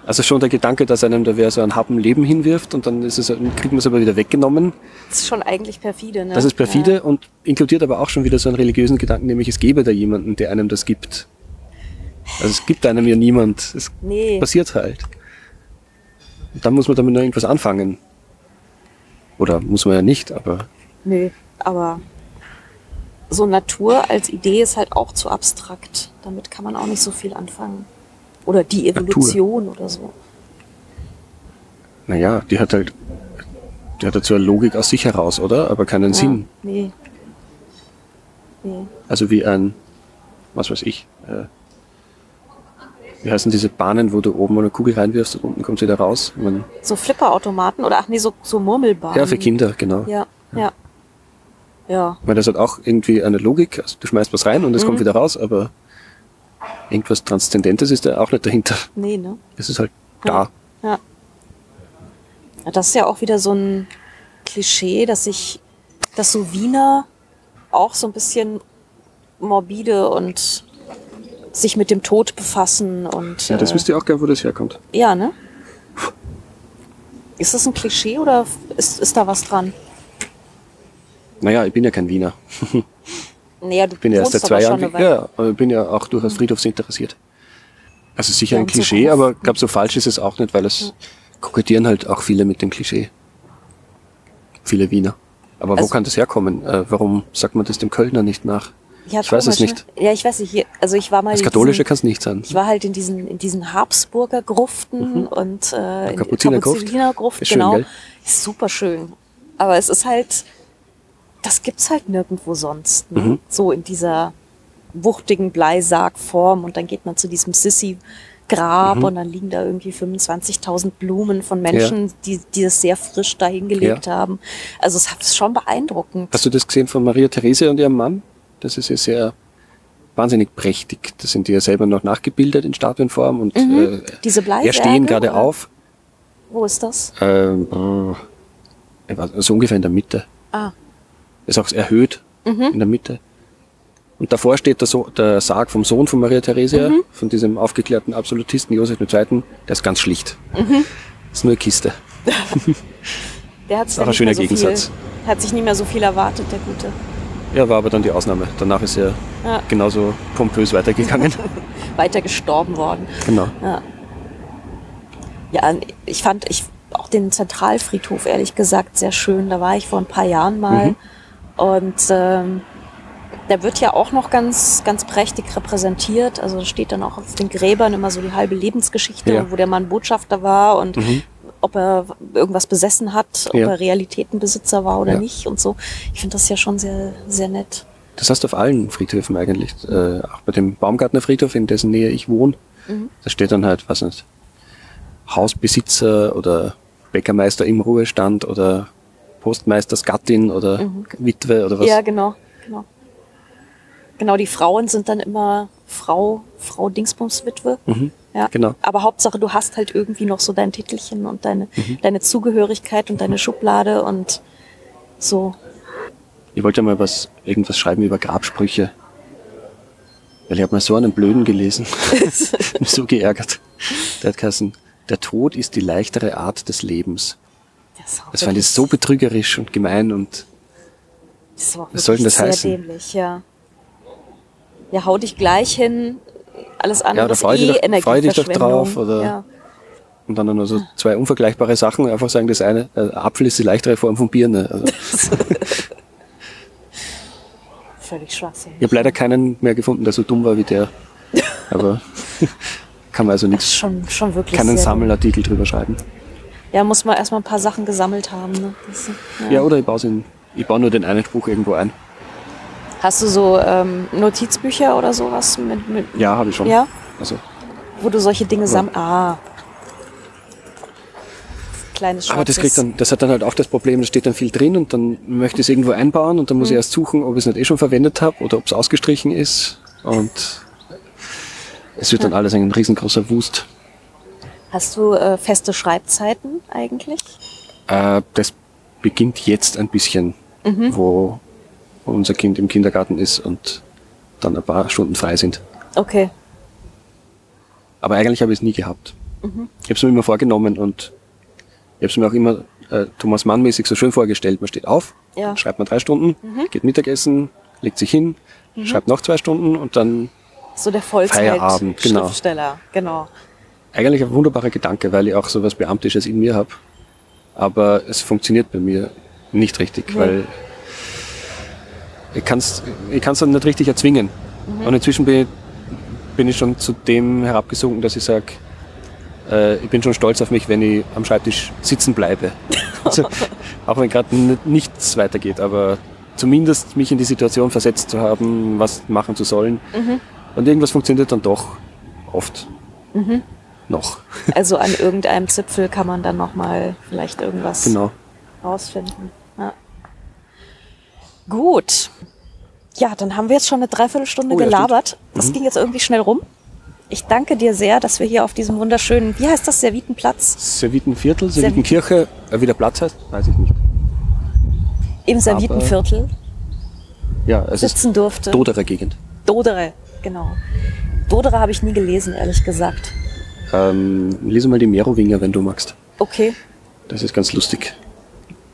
also schon der Gedanke, dass einem da wer so ein Happen Leben hinwirft und dann ist es, kriegt man es aber wieder weggenommen. Das ist schon eigentlich perfide, ne? Das ist perfide Ja. und inkludiert aber auch schon wieder so einen religiösen Gedanken, nämlich es gäbe da jemanden, der einem das gibt. Also es gibt einem ja niemand. Es Nee. passiert halt. Und dann muss man damit noch irgendwas anfangen. Oder muss man ja nicht, aber Nö, aber so Natur als Idee ist halt auch zu abstrakt. Damit kann man auch nicht so viel anfangen. Oder die Evolution oder so. naja, die hat halt, die hat halt so eine Logik aus sich heraus, oder? Aber keinen Sinn. Ja, nee. Nee. Also wie ein, was weiß ich, äh, wie heißen diese Bahnen, wo du oben eine Kugel reinwirfst und unten kommt sie wieder raus? Ich mein, So Flipperautomaten oder ach nee, so, so Murmelbahnen. ja, für Kinder, genau. Ja, ja. Ja, Weil das hat auch irgendwie eine Logik. Also du schmeißt was rein und es kommt Mhm. wieder raus, aber irgendwas Transzendentes ist da auch nicht dahinter. nee, ne? Es ist halt da. Ja. ja. Das ist ja auch wieder so ein Klischee, dass sich, dass so Wiener auch so ein bisschen morbide und sich mit dem Tod befassen und Ja, das äh, wisst ihr auch gar, wo das herkommt. ja, ne? Ist das ein Klischee oder ist, ist da was dran? Naja, ich bin ja kein Wiener. Naja, du Ich bin ja erst seit zwei Jahren. Ja, aber bin ja auch durchaus friedhofsinteressiert. Also sicher Ja, ein so Klischee, aber ich glaube, so falsch ist es auch nicht, weil es kokettieren halt auch viele mit dem Klischee. Viele Wiener. Aber wo Also- kann das herkommen? Äh, warum sagt man das dem Kölner nicht nach? Ja, ich weiß es komisch, nicht. Ne? Ja, ich weiß nicht. Hier, also ich war mal Das Katholische kann es nicht sein. Ich war halt in diesen, in diesen Habsburger Gruften und äh, in die Kapuzinergruft. Kapuzinergruft, schön, genau. gell? Ist super schön. Aber es ist halt, das gibt's halt nirgendwo sonst. Ne? Mhm. So in dieser wuchtigen Bleisargform und dann geht man zu diesem Sissi-Grab Mhm. und dann liegen da irgendwie 25.000 Blumen von Menschen, die, die das sehr frisch dahingelegt Ja. haben. Also es ist schon beeindruckend. Hast du das gesehen von Maria Therese und ihrem Mann? Das ist ja sehr wahnsinnig prächtig. Das sind die ja selber noch nachgebildet in Statuenform und äh, Mhm. Diese er stehen gerade auf. Wo ist das? Ähm, so ungefähr in der Mitte. Ah, Ist auch erhöht Mhm. in der Mitte. Und davor steht der, so der Sarg vom Sohn von Maria Theresia, Mhm. von diesem aufgeklärten Absolutisten Josef II. Der ist ganz schlicht. Mhm. ist nur eine Kiste. der hat sich Auch ein schöner so Gegensatz. Viel, hat sich nicht mehr so viel erwartet, der Gute. Ja, war aber dann die Ausnahme. Danach ist er Ja. genauso pompös weitergegangen. Weiter gestorben worden. genau. Ja. Ja, ich fand ich auch den Zentralfriedhof ehrlich gesagt sehr schön. Da war ich vor ein paar Jahren mal. Mhm. Und ähm, der wird ja auch noch ganz, ganz prächtig repräsentiert. Also steht dann auch auf den Gräbern immer so die halbe Lebensgeschichte, Ja. wo der Mann Botschafter war und Mhm. Ob er irgendwas besessen hat, ob Ja. er Realitätenbesitzer war oder Ja. nicht und so. Ich finde das ja schon sehr, sehr nett. Das hast du auf allen Friedhöfen eigentlich. Äh, auch bei dem Baumgartner Friedhof, in dessen Nähe ich wohne. Mhm. Da steht dann halt, was nicht, Hausbesitzer oder Bäckermeister im Ruhestand oder Postmeistersgattin oder Witwe oder was. Mhm. Ja, genau, genau. Genau, die Frauen sind dann immer Frau, Frau Dingsbums Witwe. Mhm. Ja, genau. Aber Hauptsache, du hast halt irgendwie noch so dein Titelchen und deine, Mhm. deine Zugehörigkeit und deine Schublade und so. Ich wollte mal was, irgendwas schreiben über Grabsprüche. Weil ich habe mal so einen Blöden gelesen. mich so geärgert. Der hat geheißen, der Tod ist die leichtere Art des Lebens. Das, Das fand ich so betrügerisch und gemein und das was soll denn das heißen? Dämlich, ja. ja, hau dich gleich hin. Alles andere Ja, oder ist freu dich eh doch- freu dich doch drauf, oder- Ja. Und dann nur so zwei unvergleichbare Sachen. Einfach sagen, das eine, äh, Apfel ist die leichtere Form von Birne. Also, Völlig schwachsinnig. ich habe leider keinen mehr gefunden, der so dumm war wie der. Aber kann man also nichts, Schon, schon wirklich keinen Sammelartikel drüber schreiben. Ja, muss man erstmal ein paar Sachen gesammelt haben. Ne? Das, ja. Ja, oder ich baue, ich baue nur den einen Spruch irgendwo ein. Hast du so ähm, Notizbücher oder sowas, mit, mit, Ja, habe ich schon. Ja? Also, wo du solche Dinge sammelst? Ah. Kleines aber das schwarzes- kriegt dann, das hat dann halt auch das Problem, da steht dann viel drin und dann möchte ich es irgendwo einbauen und dann muss ich erst suchen, ob ich es nicht eh schon verwendet habe oder ob es ausgestrichen ist. Und es wird dann alles ein riesengroßer Wust. Hast du äh, feste Schreibzeiten eigentlich? Äh, das beginnt jetzt ein bisschen, wo unser Kind im Kindergarten ist und dann ein paar Stunden frei sind. Okay. Aber eigentlich habe ich es nie gehabt. Ich habe es mir immer vorgenommen und ich habe es mir auch immer äh, Thomas Mann-mäßig so schön vorgestellt. Man steht auf, Ja. schreibt man drei Stunden, geht Mittagessen, legt sich hin, schreibt noch zwei Stunden und dann So der Feierabend, genau. Vollzeit-Schriftsteller, genau. eigentlich ein wunderbarer Gedanke, weil ich auch so was Beamtisches in mir habe. Aber es funktioniert bei mir nicht richtig, weil ich kann es ich kann's dann nicht richtig erzwingen. Und inzwischen bin ich, bin ich schon zu dem herabgesunken, dass ich sage, äh, ich bin schon stolz auf mich, wenn ich am Schreibtisch sitzen bleibe. also, auch wenn gerade nichts weitergeht, aber zumindest mich in die Situation versetzt zu haben, was machen zu sollen. Und irgendwas funktioniert dann doch oft. Noch. Also an irgendeinem Zipfel kann man dann nochmal vielleicht irgendwas Genau. rausfinden. Gut. Ja, dann haben wir jetzt schon eine Dreiviertelstunde Oh ja, gelabert. Das Mhm. ging jetzt irgendwie schnell rum. Ich danke dir sehr, dass wir hier auf diesem wunderschönen, wie heißt das, Servitenplatz? Servitenviertel, Servitenkirche, äh, wie der Platz heißt, weiß ich nicht. Im Servitenviertel Ja, es ist sitzen durfte. Doderer Gegend. Dodere, genau. Dodere habe ich nie gelesen, ehrlich gesagt. Ähm, lese mal die Merowinger, wenn du magst. Okay. Das ist ganz lustig.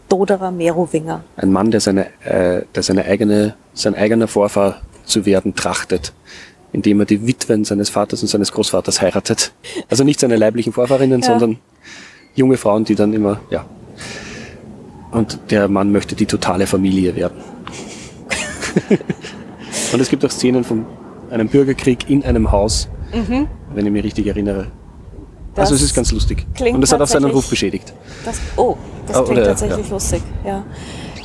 Doderer Merowinger. Ein Mann, der seine, äh, der seine eigene, sein eigener Vorfahr zu werden trachtet, indem er die Witwen seines Vaters und seines Großvaters heiratet. Also nicht seine leiblichen Vorfahrinnen, Ja. sondern junge Frauen, die dann immer, ja. Und der Mann möchte die totale Familie werden. und es gibt auch Szenen von einem Bürgerkrieg in einem Haus, wenn ich mich richtig erinnere. Mhm. Das also es ist ganz lustig. Und es hat auch seinen Ruf beschädigt. Das, oh, das Ah, klingt oder- tatsächlich lustig, ja.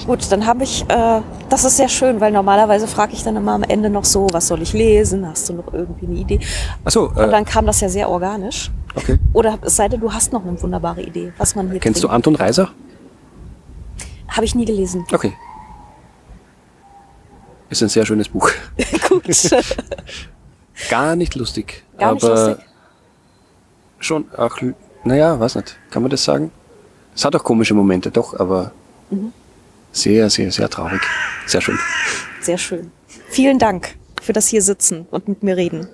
Gut, dann habe ich, äh, das ist sehr schön, weil normalerweise frage ich dann immer am Ende noch so, was soll ich lesen? Hast du noch irgendwie eine Idee? Achso, Und äh, dann kam das ja sehr organisch. okay. Oder es sei denn, du hast noch eine wunderbare Idee, was man hier Kennst du trinkt. Anton Reiser? Habe ich nie gelesen. Okay. Ist ein sehr schönes Buch. Gut. Gar nicht lustig. Gar nicht aber lustig. schon auch, naja, weiß nicht. Kann man das sagen? Es hat auch komische Momente, doch, aber Mhm. sehr, sehr, sehr traurig. Sehr schön. Sehr schön. Vielen Dank für das hier sitzen und mit mir reden.